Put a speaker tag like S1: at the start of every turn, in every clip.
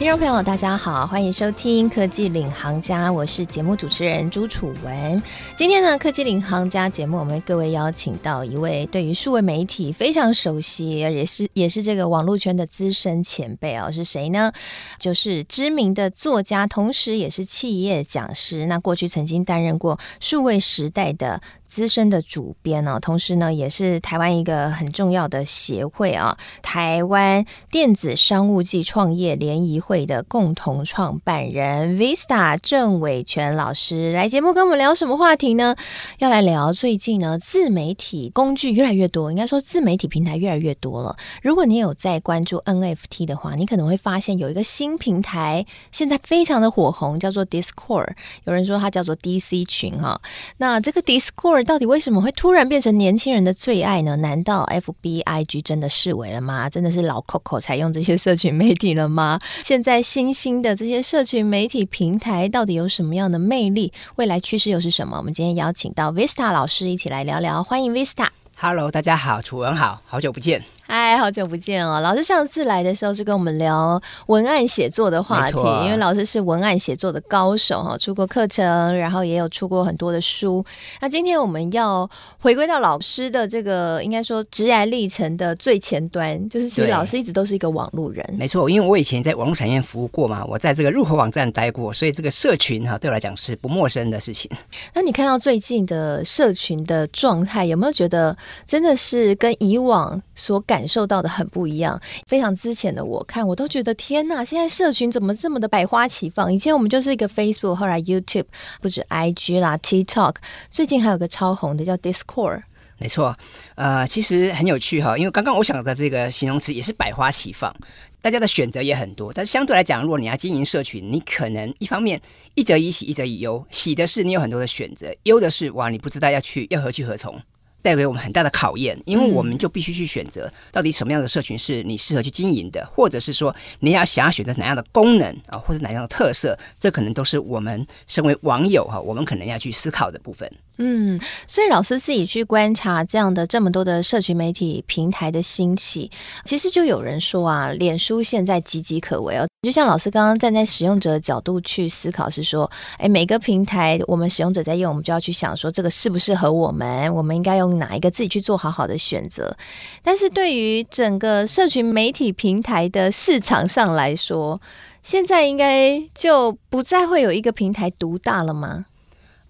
S1: 听众朋友，大家好，欢迎收听《科技领航家》，我是节目主持人朱楚文。今天呢，《科技领航家》节目，我们各位邀请到一位对于数位媒体非常熟悉，也是也是这个网络圈的资深前辈哦，是谁呢？就是知名的作家，同时也是企业讲师。那过去曾经担任过数位时代的资深的主编哦，同时呢，也是台湾一个很重要的协会啊，台湾电子商务暨创业联谊会。的共同创办人 Vista 郑伟权老师来节目跟我们聊什么话题呢？要来聊最近呢，自媒体工具越来越多，应该说自媒体平台越来越多了。如果你有在关注 NFT 的话，你可能会发现有一个新平台现在非常的火红，叫做 Discord。有人说它叫做 DC 群哈。那这个 Discord 到底为什么会突然变成年轻人的最爱呢？难道 FB、IG 真的视为了吗？真的是老 Coco 才用这些社群媒体了吗？现在新兴的这些社群媒体平台到底有什么样的魅力？未来趋势又是什么？我们今天邀请到 Vista 老师一起来聊聊，欢迎 Vista。
S2: Hello，大家好，楚文好，好久不见。
S1: 嗨，好久不见哦！老师上次来的时候是跟我们聊文案写作的话题，啊、因为老师是文案写作的高手哈，出过课程，然后也有出过很多的书。那今天我们要回归到老师的这个应该说职业历程的最前端，就是其实老师一直都是一个网路人。
S2: 没错，因为我以前在网络产业服务过嘛，我在这个入口网站待过，所以这个社群哈对我来讲是不陌生的事情。
S1: 那你看到最近的社群的状态，有没有觉得真的是跟以往所感感受到的很不一样，非常之前的我看我都觉得天呐，现在社群怎么这么的百花齐放？以前我们就是一个 Facebook，后来 YouTube，不止 IG 啦，TikTok，最近还有个超红的叫 Discord。
S2: 没错，呃，其实很有趣哈，因为刚刚我想的这个形容词也是百花齐放，大家的选择也很多。但是相对来讲，如果你要经营社群，你可能一方面一则以喜，一则以忧。喜的是你有很多的选择，忧的是哇，你不知道要去要何去何从。带给我们很大的考验，因为我们就必须去选择到底什么样的社群是你适合去经营的，或者是说你要想要选择哪样的功能啊，或者哪样的特色，这可能都是我们身为网友哈，我们可能要去思考的部分。
S1: 嗯，所以老师自己去观察这样的这么多的社群媒体平台的兴起，其实就有人说啊，脸书现在岌岌可危哦。就像老师刚刚站在使用者的角度去思考，是说，哎，每个平台我们使用者在用，我们就要去想说这个适不适合我们，我们应该用哪一个自己去做好好的选择。但是对于整个社群媒体平台的市场上来说，现在应该就不再会有一个平台独大了吗？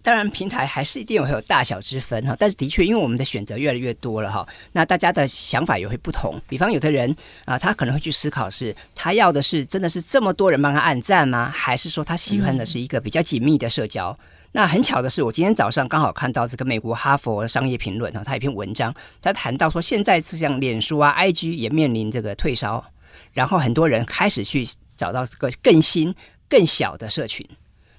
S2: 当然，平台还是一定会有大小之分哈，但是的确，因为我们的选择越来越多了哈，那大家的想法也会不同。比方，有的人啊，他可能会去思考是，他要的是真的是这么多人帮他按赞吗？还是说他喜欢的是一个比较紧密的社交？那很巧的是，我今天早上刚好看到这个美国哈佛商业评论哈，他有一篇文章，他谈到说，现在像脸书啊、IG 也面临这个退烧，然后很多人开始去找到这个更新、更小的社群。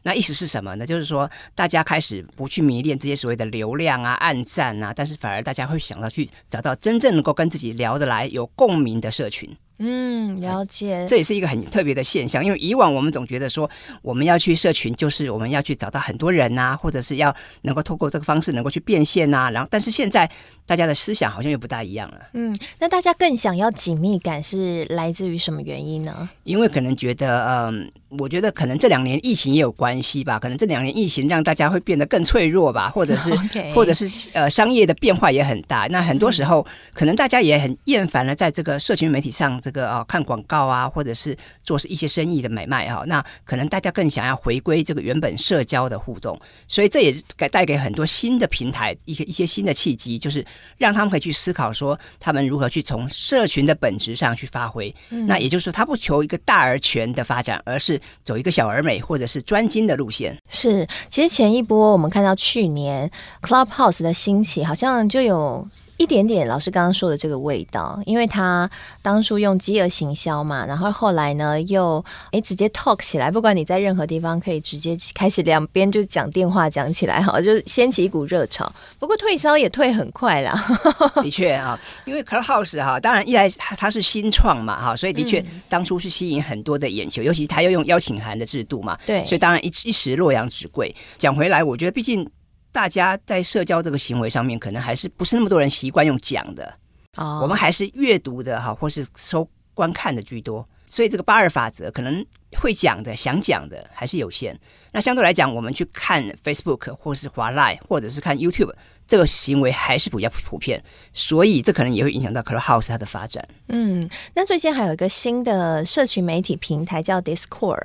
S2: 那意思是什么呢？就是说，大家开始不去迷恋这些所谓的流量啊、暗赞啊，但是反而大家会想到去找到真正能够跟自己聊得来、有共鸣的社群。
S1: 嗯，了解。
S2: 这也是一个很特别的现象，因为以往我们总觉得说，我们要去社群，就是我们要去找到很多人呐，或者是要能够透过这个方式能够去变现呐。然后，但是现在大家的思想好像又不大一样了。
S1: 嗯，那大家更想要紧密感是来自于什么原因呢？
S2: 因为可能觉得，嗯。我觉得可能这两年疫情也有关系吧，可能这两年疫情让大家会变得更脆弱吧，或者是. 或者是呃，商业的变化也很大。那很多时候，可能大家也很厌烦了，在这个社群媒体上这个哦看广告啊，或者是做一些生意的买卖哈。那可能大家更想要回归这个原本社交的互动，所以这也给带给很多新的平台一个一些新的契机，就是让他们可以去思考说，他们如何去从社群的本质上去发挥。嗯、那也就是说，他不求一个大而全的发展，而是走一个小而美，或者是专精的路线。
S1: 是，其实前一波我们看到去年 Clubhouse 的兴起，好像就有。一点点老师刚刚说的这个味道，因为他当初用饥饿行销嘛，然后后来呢又哎直接 talk 起来，不管你在任何地方可以直接开始两边就讲电话讲起来 哈，就掀起一股热潮。不过退烧也退很快啦，
S2: 的确啊，因为 Clubhouse 哈，当然一来它它是新创嘛哈，所以的确当初是吸引很多的眼球，尤其他又用邀请函的制度嘛，
S1: 对，
S2: 所以当然一一时洛阳纸贵。讲回来，我觉得毕竟。大家在社交这个行为上面，可能还是不是那么多人习惯用讲的，oh. 我们还是阅读的哈，或是收观看的居多，所以这个八二法则可能会讲的、想讲的还是有限。那相对来讲，我们去看 Facebook 或是华 Line，或者是看 YouTube。这个行为还是比较普遍，所以这可能也会影响到 Clubhouse 它的发展。
S1: 嗯，那最近还有一个新的社群媒体平台叫 Discord，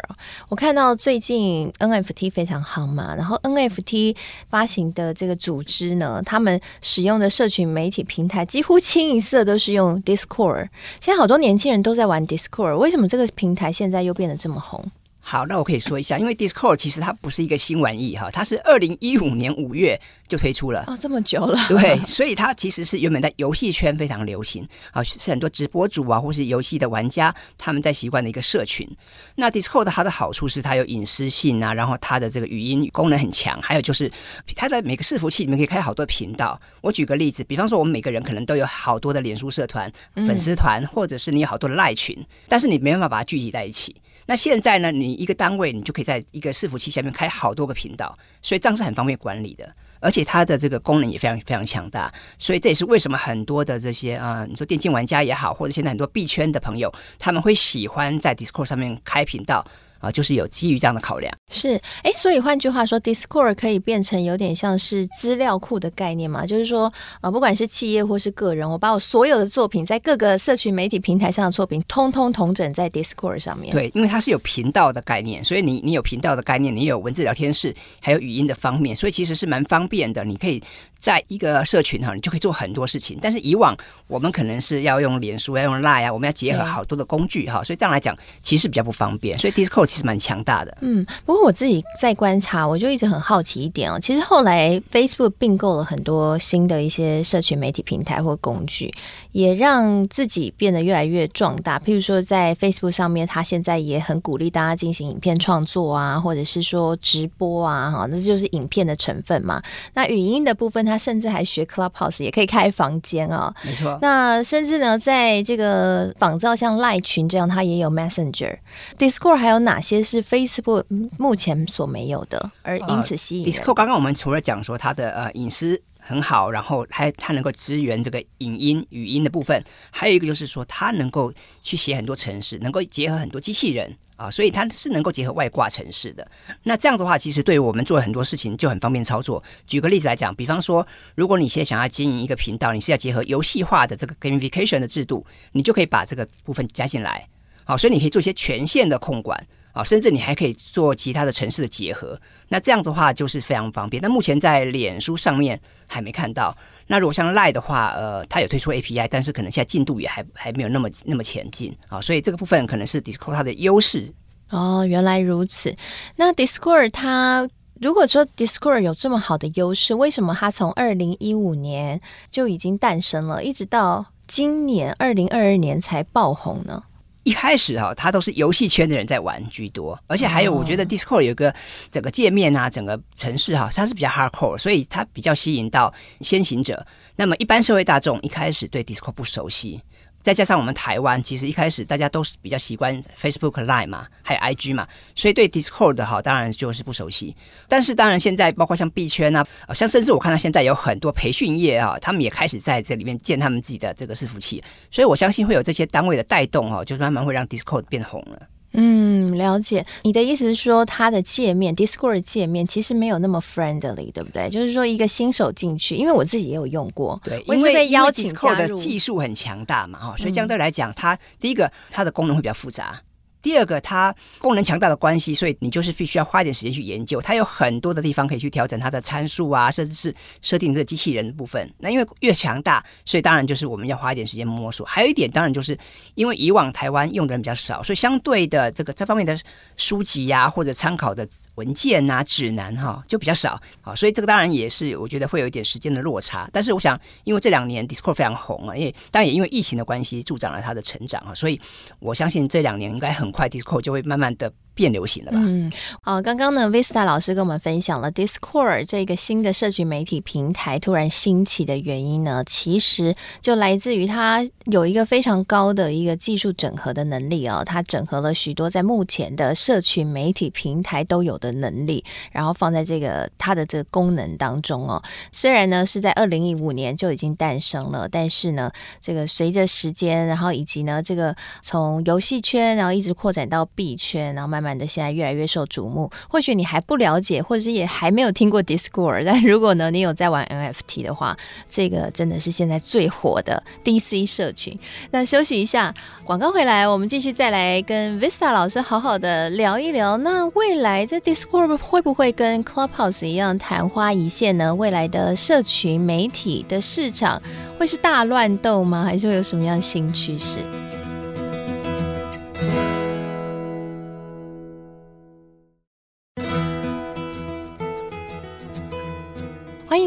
S1: 我看到最近 NFT 非常夯嘛，然后 NFT 发行的这个组织呢，他们使用的社群媒体平台几乎清一色都是用 Discord。现在好多年轻人都在玩 Discord，为什么这个平台现在又变得这么红？
S2: 好，那我可以说一下，因为 Discord 其实它不是一个新玩意哈，它是二零一五年五月就推出了
S1: 哦，这么久了。
S2: 对，所以它其实是原本在游戏圈非常流行啊，是很多直播主啊，或是游戏的玩家他们在习惯的一个社群。那 Discord 它的好处是它有隐私性啊，然后它的这个语音功能很强，还有就是它的每个伺服器里面可以开好多频道。我举个例子，比方说我们每个人可能都有好多的脸书社团、粉丝团，嗯、或者是你有好多的赖群，但是你没办法把它聚集在一起。那现在呢，你一个单位，你就可以在一个伺服器下面开好多个频道，所以这样是很方便管理的，而且它的这个功能也非常非常强大，所以这也是为什么很多的这些啊、呃，你说电竞玩家也好，或者现在很多币圈的朋友，他们会喜欢在 Discord 上面开频道。啊，就是有基于这样的考量，
S1: 是哎，所以换句话说，Discord 可以变成有点像是资料库的概念嘛？就是说，呃，不管是企业或是个人，我把我所有的作品在各个社群媒体平台上的作品，通通统整在 Discord 上面。
S2: 对，因为它是有频道的概念，所以你你有频道的概念，你有文字聊天室，还有语音的方面，所以其实是蛮方便的。你可以在一个社群哈，你就可以做很多事情。但是以往我们可能是要用脸书，要用 Line 啊，我们要结合好多的工具哈，所以这样来讲，其实比较不方便。所以 Discord 其实蛮强大的，
S1: 嗯，不过我自己在观察，我就一直很好奇一点哦。其实后来 Facebook 并购了很多新的一些社群媒体平台或工具，也让自己变得越来越壮大。譬如说，在 Facebook 上面，它现在也很鼓励大家进行影片创作啊，或者是说直播啊，哈，那就是影片的成分嘛。那语音的部分，它甚至还学 Clubhouse，也可以开房间啊、哦。
S2: 没错。
S1: 那甚至呢，在这个仿造像赖群这样，它也有 Messenger。Discord 还有哪些是？Facebook 目前所没有的，而因此吸引人。
S2: Discord 刚刚我们除了讲说它的呃隐私很好，然后还它能够支援这个影音语音的部分，还有一个就是说它能够去写很多程式，能够结合很多机器人啊，所以它是能够结合外挂城市的。那这样子的话，其实对于我们做很多事情就很方便操作。举个例子来讲，比方说，如果你现在想要经营一个频道，你是要结合游戏化的这个 gamification 的制度，你就可以把这个部分加进来。好，所以你可以做一些权限的控管。啊，甚至你还可以做其他的城市的结合，那这样子的话就是非常方便。那目前在脸书上面还没看到。那如果像 Lie 的话，呃，它有推出 API，但是可能现在进度也还还没有那么那么前进啊。所以这个部分可能是 Discord 它的优势。
S1: 哦，原来如此。那 Discord 它如果说 Discord 有这么好的优势，为什么它从二零一五年就已经诞生了，一直到今年二零二二年才爆红呢？
S2: 一开始哈，它都是游戏圈的人在玩居多，而且还有，我觉得 Discord 有个整个界面啊，整个城市哈，它是比较 hardcore，所以它比较吸引到先行者。那么一般社会大众一开始对 Discord 不熟悉。再加上我们台湾，其实一开始大家都是比较习惯 Facebook Live 嘛，还有 IG 嘛，所以对 Discord 哈，当然就是不熟悉。但是当然现在包括像币圈啊，像甚至我看到现在有很多培训业啊，他们也开始在这里面建他们自己的这个伺服器，所以我相信会有这些单位的带动哈，就是慢慢会让 Discord 变红了。
S1: 嗯，了解。你的意思是说，它的界面 Discord 界面其实没有那么 friendly，对不对？就是说，一个新手进去，因为我自己也有用过，
S2: 对，
S1: 因为被邀请
S2: Discord 的技术很强大嘛，哈，所以相对来讲，它第一个它的功能会比较复杂。第二个，它功能强大的关系，所以你就是必须要花一点时间去研究。它有很多的地方可以去调整它的参数啊，甚至是设定这个机器人的部分。那因为越强大，所以当然就是我们要花一点时间摸索。还有一点，当然就是因为以往台湾用的人比较少，所以相对的这个这方面的书籍呀、或者参考的文件呐、指南哈就比较少。好，所以这个当然也是我觉得会有一点时间的落差。但是我想，因为这两年 Discord 非常红啊，因为当然也因为疫情的关系助长了它的成长啊，所以我相信这两年应该很快，disco 就会慢慢的。变流行了吧？
S1: 嗯，好，刚刚呢，Vista 老师跟我们分享了 Discord 这个新的社群媒体平台突然兴起的原因呢，其实就来自于它有一个非常高的一个技术整合的能力哦，它整合了许多在目前的社群媒体平台都有的能力，然后放在这个它的这个功能当中哦。虽然呢是在二零一五年就已经诞生了，但是呢，这个随着时间，然后以及呢这个从游戏圈，然后一直扩展到币圈，然后慢慢。慢的，现在越来越受瞩目。或许你还不了解，或者是也还没有听过 Discord，但如果呢，你有在玩 NFT 的话，这个真的是现在最火的 DC 社群。那休息一下，广告回来，我们继续再来跟 Vista 老师好好的聊一聊。那未来这 Discord 会不会跟 Clubhouse 一样昙花一现呢？未来的社群媒体的市场会是大乱斗吗？还是会有什么样新趋势？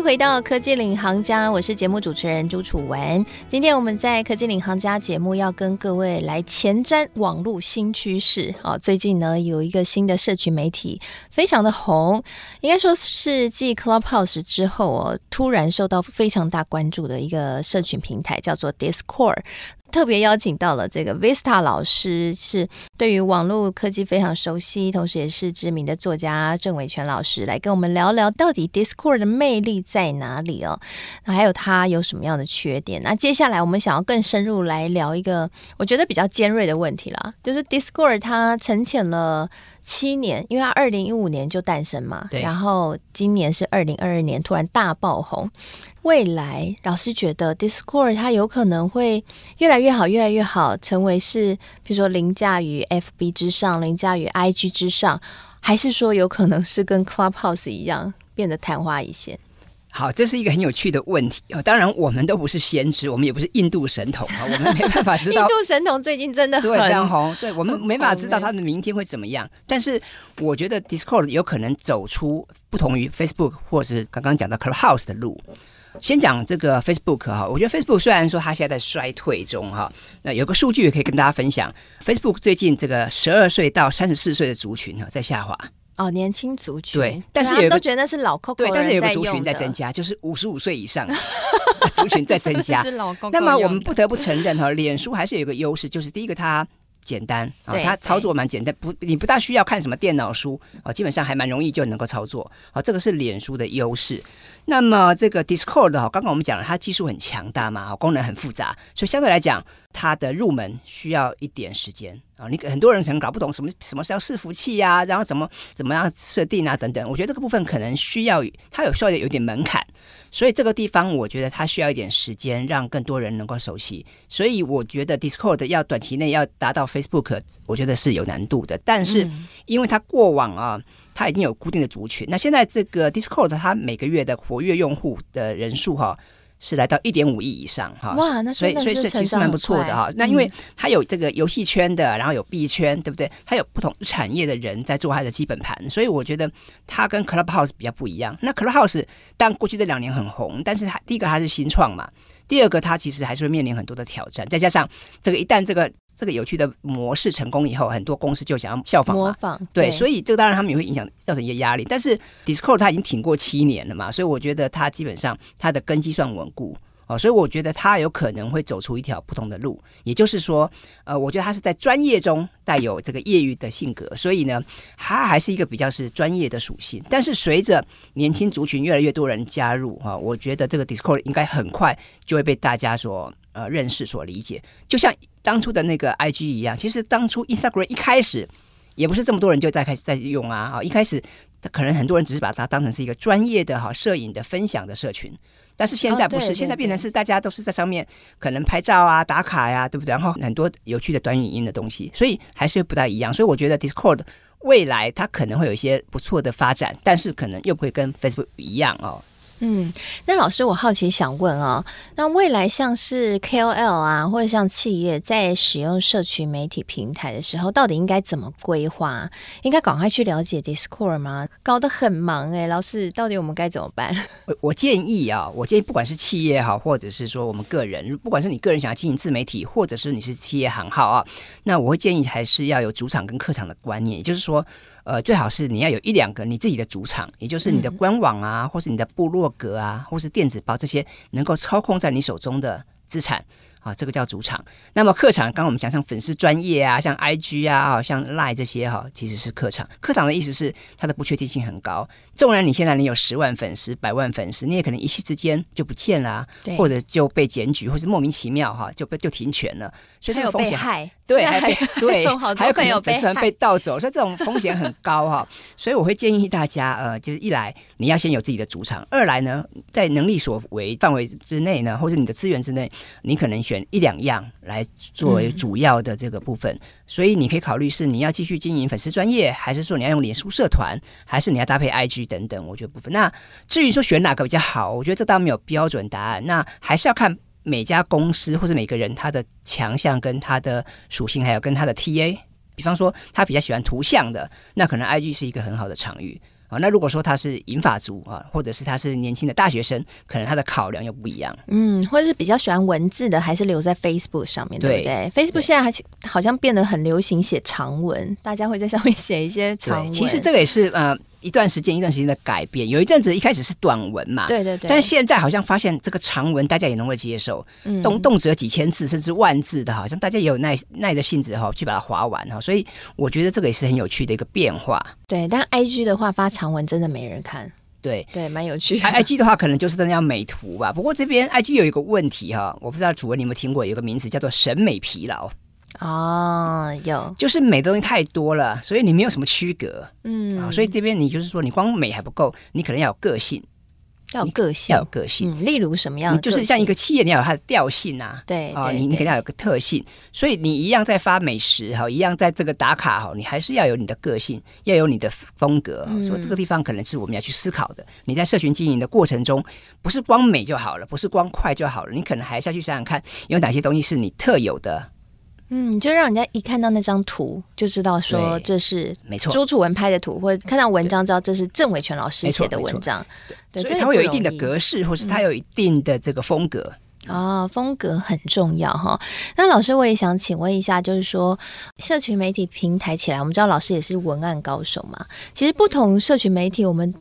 S1: 回到科技领航家，我是节目主持人朱楚文。今天我们在科技领航家节目要跟各位来前瞻网络新趋势。哦，最近呢有一个新的社群媒体非常的红，应该说是继 Clubhouse 之后哦，突然受到非常大关注的一个社群平台，叫做 Discord。特别邀请到了这个 Vista 老师，是对于网络科技非常熟悉，同时也是知名的作家郑伟权老师，来跟我们聊聊到底 Discord 的魅力在哪里哦？那还有它有什么样的缺点？那接下来我们想要更深入来聊一个我觉得比较尖锐的问题啦，就是 Discord 它沉潜了七年，因为它二零一五年就诞生嘛，然后今年是二零二二年突然大爆红。未来，老师觉得 Discord 它有可能会越来越好，越来越好，成为是比如说凌驾于 FB 之上，凌驾于 IG 之上，还是说有可能是跟 Clubhouse 一样变得昙花一现？
S2: 好，这是一个很有趣的问题啊！当然，我们都不是先知，我们也不是印度神童啊，我们没办法知道。
S1: 印度神童最近真的很
S2: 对非常红，对我们没办法知道他的明天会怎么样。但是，我觉得 Discord 有可能走出不同于 Facebook 或是刚刚讲的 Clubhouse 的路。先讲这个 Facebook 哈，我觉得 Facebook 虽然说它现在在衰退中哈，那有个数据也可以跟大家分享，Facebook 最近这个十二岁到三十四岁的族群哈在下滑
S1: 哦，年轻族群
S2: 对，但是有一个
S1: 都觉得那是老 Coco
S2: 对，但是有个族群在增加，就是五十五岁以上的 族群在增加。那么我们不得不承认哈，脸书还是有一个优势，就是第一个它。简单啊，它操作蛮简单，不，你不大需要看什么电脑书啊，基本上还蛮容易就能够操作。好，这个是脸书的优势。那么这个 Discord 哈，刚刚我们讲了，它技术很强大嘛，功能很复杂，所以相对来讲，它的入门需要一点时间。啊，你很多人可能搞不懂什么什么是要伺服器呀，然后怎么怎么样设定啊等等。我觉得这个部分可能需要它有需要有点门槛，所以这个地方我觉得它需要一点时间，让更多人能够熟悉。所以我觉得 Discord 要短期内要达到 Facebook，我觉得是有难度的。但是因为它过往啊，它已经有固定的族群，那现在这个 Discord 它每个月的活跃用户的人数哈。是来到一点五亿以上哈，
S1: 哇，那
S2: 所以所以这其实蛮不错的哈。那因为它有这个游戏圈的，然后有币圈，对不对？它有不同产业的人在做它的基本盘，所以我觉得它跟 Clubhouse 比较不一样。那 Clubhouse 但过去这两年很红，但是它第一个它是新创嘛，第二个它其实还是会面临很多的挑战，再加上这个一旦这个。这个有趣的模式成功以后，很多公司就想要效仿，模仿，对，对，所以这个当然他们也会影响造成一些压力。但是 Discord 它已经挺过七年了嘛，所以我觉得它基本上它的根基算稳固哦，所以我觉得它有可能会走出一条不同的路。也就是说，呃，我觉得它是在专业中带有这个业余的性格，所以呢，它还是一个比较是专业的属性。但是随着年轻族群越来越多人加入哈，我觉得这个 Discord 应该很快就会被大家所。呃，认识所理解，就像当初的那个 IG 一样，其实当初 Instagram 一开始也不是这么多人就在开始在用啊，啊，一开始可能很多人只是把它当成是一个专业的哈摄影的分享的社群，但是现在不是，
S1: 哦、对对对，
S2: 现在变成是大家都是在上面可能拍照啊、打卡呀、啊，对不对？然后很多有趣的短语音的东西，所以还是不太一样。所以我觉得 Discord 未来它可能会有一些不错的发展，但是可能又不会跟 Facebook 一样哦。
S1: 嗯，那老师，我好奇想问啊、哦，那未来像是 KOL 啊，或者像企业在使用社群媒体平台的时候，到底应该怎么规划？应该赶快去了解 Discord 吗？搞得很忙哎，老师，到底我们该怎么办？
S2: 我我建议啊，我建议不管是企业哈，或者是说我们个人，不管是你个人想要经营自媒体，或者是你是企业行号啊，那我会建议还是要有主场跟客场的观念，也就是说。呃，最好是你要有一两个你自己的主场，也就是你的官网啊，或是你的部落格啊，或是电子报这些能够操控在你手中的资产。啊，这个叫主场。那么客场，刚刚我们讲像粉丝专业啊，像 IG 啊，像 Line 这些哈，其实是客场。客场的意思是它的不确定性很高。纵然你现在你有十万粉丝、百万粉丝，你也可能一夕之间就不见了，或者就被检举，或是莫名其妙哈就被就停权了。所以这个风险
S1: 害，
S2: 对，对，
S1: 还有可能
S2: 粉丝被盗走，所以这种风险很高哈。所以我会建议大家，呃，就是一来你要先有自己的主场，二来呢，在能力所为范围之内呢，或者你的资源之内，你可能。选一两样来作为主要的这个部分，嗯、所以你可以考虑是你要继续经营粉丝专业，还是说你要用脸书社团，还是你要搭配 IG 等等。我觉得部分。那至于说选哪个比较好，我觉得这当然没有标准答案。那还是要看每家公司或者每个人他的强项跟他的属性，还有跟他的 TA。比方说他比较喜欢图像的，那可能 IG 是一个很好的场域。啊，那如果说他是银发族啊，或者是他是年轻的大学生，可能他的考量又不一样。
S1: 嗯，或者是比较喜欢文字的，还是留在 Facebook 上面，对，对不对？Facebook 现在还好像变得很流行写长文，大家会在上面写一些长文。
S2: 其实这个也是呃。一段时间一段时间的改变，有一阵子一开始是短文嘛，
S1: 对对对，
S2: 但是现在好像发现这个长文大家也能够接受，嗯、动动辄几千字甚至万字的，好像大家也有耐耐的性子哈，去把它划完哈，所以我觉得这个也是很有趣的一个变化。
S1: 对，但 I G 的话发长文真的没人看，
S2: 对
S1: 对，蛮有趣的。
S2: I G 的话可能就是真的要美图吧，不过这边 I G 有一个问题哈，我不知道主文你有没有听过，有个名词叫做审美疲劳。
S1: 哦，有，
S2: 就是美的东西太多了，所以你没有什么区隔，嗯、啊，所以这边你就是说，你光美还不够，你可能要有个性，
S1: 要有个性，
S2: 要有个性。
S1: 嗯、例如什么样的？
S2: 你就是像一个企业，你要有它的调性啊，
S1: 对，
S2: 啊，你你肯定要有个特性。所以你一样在发美食哈，一样在这个打卡哈，你还是要有你的个性，要有你的风格。嗯、所以这个地方可能是我们要去思考的。你在社群经营的过程中，不是光美就好了，不是光快就好了，你可能还是要去想想看，有哪些东西是你特有的。
S1: 嗯，就让人家一看到那张图就知道说这是没错朱楚文拍的图，或者看到文章知道这是郑伟权老师写的文章。
S2: 对，所以它会有一定的格式，或是它有一定的这个风格。
S1: 哦，风格很重要哈。那老师，我也想请问一下，就是说社群媒体平台起来，我们知道老师也是文案高手嘛。其实不同社群媒体，我们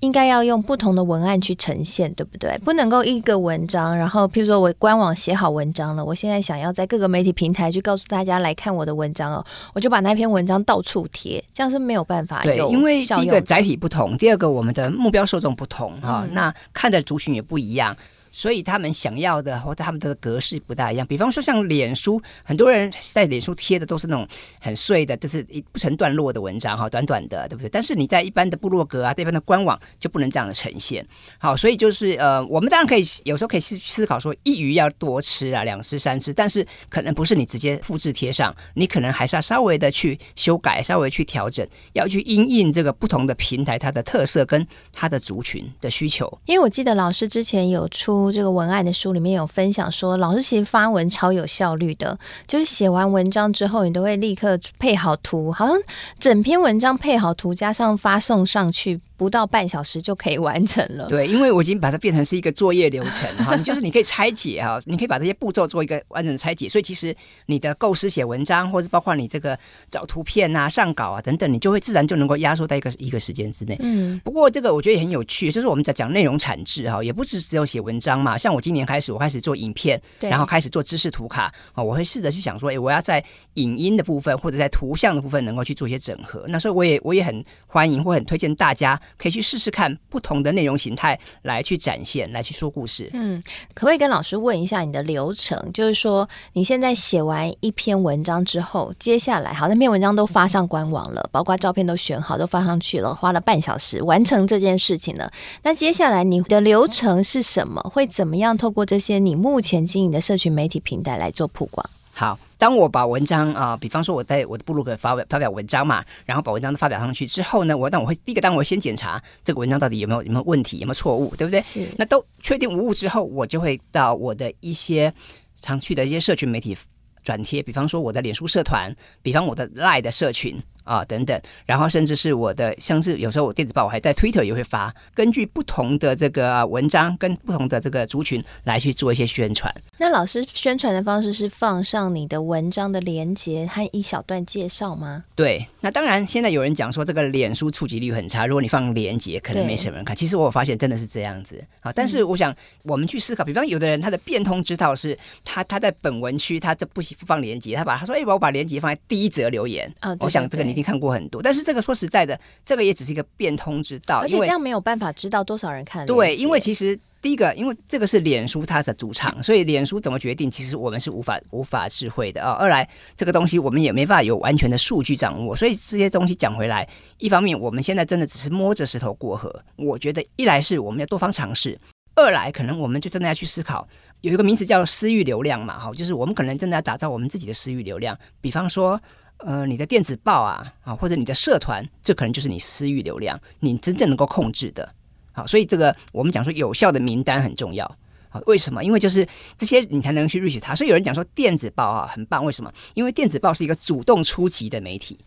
S1: 应该要用不同的文案去呈现，对不对？不能够一个文章，然后譬如说我官网写好文章了，我现在想要在各个媒体平台去告诉大家来看我的文章哦，我就把那篇文章到处贴，这样是没有办法。
S2: 对，因为第一个载体不同，第二个我们的目标受众不同哈、嗯哦，那看的族群也不一样。所以他们想要的或者他们的格式不大一样。比方说像脸书，很多人在脸书贴的都是那种很碎的，就是一不成段落的文章哈，短短的，对不对？但是你在一般的部落格啊，在一般的官网就不能这样的呈现。好，所以就是呃，我们当然可以有时候可以思思考说，一鱼要多吃啊，两吃三吃，但是可能不是你直接复制贴上，你可能还是要稍微的去修改，稍微去调整，要去因应这个不同的平台它的特色跟它的族群的需求。
S1: 因为我记得老师之前有出。这个文案的书里面有分享说，老师其实发文超有效率的，就是写完文章之后，你都会立刻配好图，好像整篇文章配好图，加上发送上去。不到半小时就可以完成了。
S2: 对，因为我已经把它变成是一个作业流程哈，你就是你可以拆解哈，你可以把这些步骤做一个完整的拆解。所以其实你的构思、写文章，或者包括你这个找图片啊、上稿啊等等，你就会自然就能够压缩在一个一个时间之内。嗯。不过这个我觉得也很有趣，就是我们在讲内容产制哈，也不是只有写文章嘛。像我今年开始，我开始做影片，然后开始做知识图卡啊，我会试着去想说，哎，我要在影音的部分或者在图像的部分能够去做一些整合。那所以我也我也很欢迎或很推荐大家。可以去试试看不同的内容形态来去展现，来去说故事。
S1: 嗯，可不可以跟老师问一下你的流程？就是说你现在写完一篇文章之后，接下来好，那篇文章都发上官网了，包括照片都选好，都发上去了，花了半小时完成这件事情了。那接下来你的流程是什么？会怎么样透过这些你目前经营的社群媒体平台来做曝光？
S2: 好，当我把文章啊、呃，比方说我在我的部落格发表发表文章嘛，然后把文章都发表上去之后呢，我但我会第一个，当我先检查这个文章到底有没有有没有问题，有没有错误，对不对？
S1: 是。那
S2: 都确定无误之后，我就会到我的一些常去的一些社群媒体转贴，比方说我的脸书社团，比方我的 Line 的社群。啊，等等，然后甚至是我的，像是有时候我电子报我还在 Twitter 也会发，根据不同的这个文章跟不同的这个族群来去做一些宣传。
S1: 那老师宣传的方式是放上你的文章的连接和一小段介绍吗？
S2: 对，那当然现在有人讲说这个脸书触及率很差，如果你放连接可能没什么人看。其实我发现真的是这样子啊，但是我想我们去思考，比方有的人他的变通之道是他他在本文区他这不不放连接，他把他说哎，我把连接放在第一则留言。
S1: 哦，对对对，
S2: 我想这个你。你看过很多，但是这个说实在的，这个也只是一个变通之道，
S1: 而且这样没有办法知道多少人看。
S2: 对，因为其实第一个，因为这个是脸书它的主场，所以脸书怎么决定，其实我们是无法无法智慧的啊。二来，这个东西我们也没办法有完全的数据掌握，所以这些东西讲回来，一方面我们现在真的只是摸着石头过河。我觉得一来是我们要多方尝试，二来可能我们就真的要去思考，有一个名词叫私域流量嘛，哈，就是我们可能真的要打造我们自己的私域流量，比方说。呃，你的电子报啊，啊，或者你的社团，这可能就是你私域流量，你真正能够控制的。好，所以这个我们讲说有效的名单很重要。好，为什么？因为就是这些你才能去 reach 它。所以有人讲说电子报啊很棒，为什么？因为电子报是一个主动出击的媒体，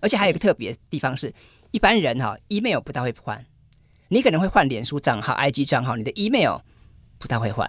S2: 而且还有一个特别地方是，一般人哈 email 不大会换，你可能会换脸书账号、IG 账号，你的 email 不大会换。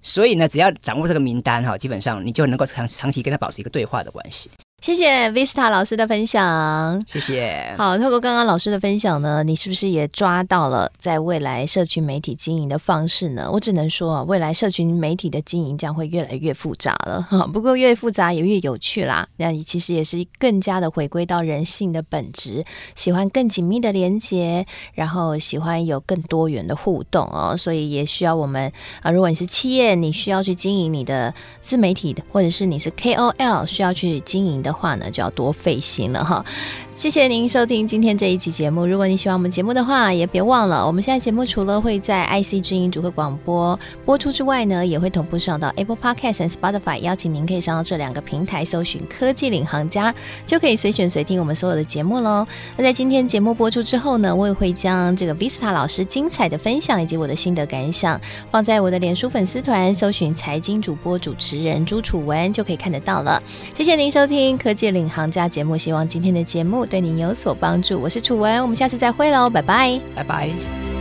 S2: 所以呢，只要掌握这个名单哈，基本上你就能够长长期跟他保持一个对话的关系。
S1: 谢谢 Vista 老师的分享，
S2: 谢谢。
S1: 好，透过刚刚老师的分享呢，你是不是也抓到了在未来社群媒体经营的方式呢？我只能说啊，未来社群媒体的经营将会越来越复杂了。哈，不过越复杂也越有趣啦。那你其实也是更加的回归到人性的本质，喜欢更紧密的连接，然后喜欢有更多元的互动哦。所以也需要我们啊，如果你是企业，你需要去经营你的自媒体的，或者是你是 KOL 需要去经营的。话呢就要多费心了哈，谢谢您收听今天这一期节目。如果你喜欢我们节目的话，也别忘了，我们现在节目除了会在 IC 之音主客广播播出之外呢，也会同步上到 Apple Podcast 和 Spotify。邀请您可以上到这两个平台搜寻“科技领航家”，就可以随选随听我们所有的节目喽。那在今天节目播出之后呢，我也会将这个 Vista 老师精彩的分享以及我的心得感想放在我的脸书粉丝团，搜寻“财经主播主持人朱楚文”就可以看得到了。谢谢您收听科技领航家节目，希望今天的节目对您有所帮助。我是楚文，我们下次再会喽，拜拜，
S2: 拜拜。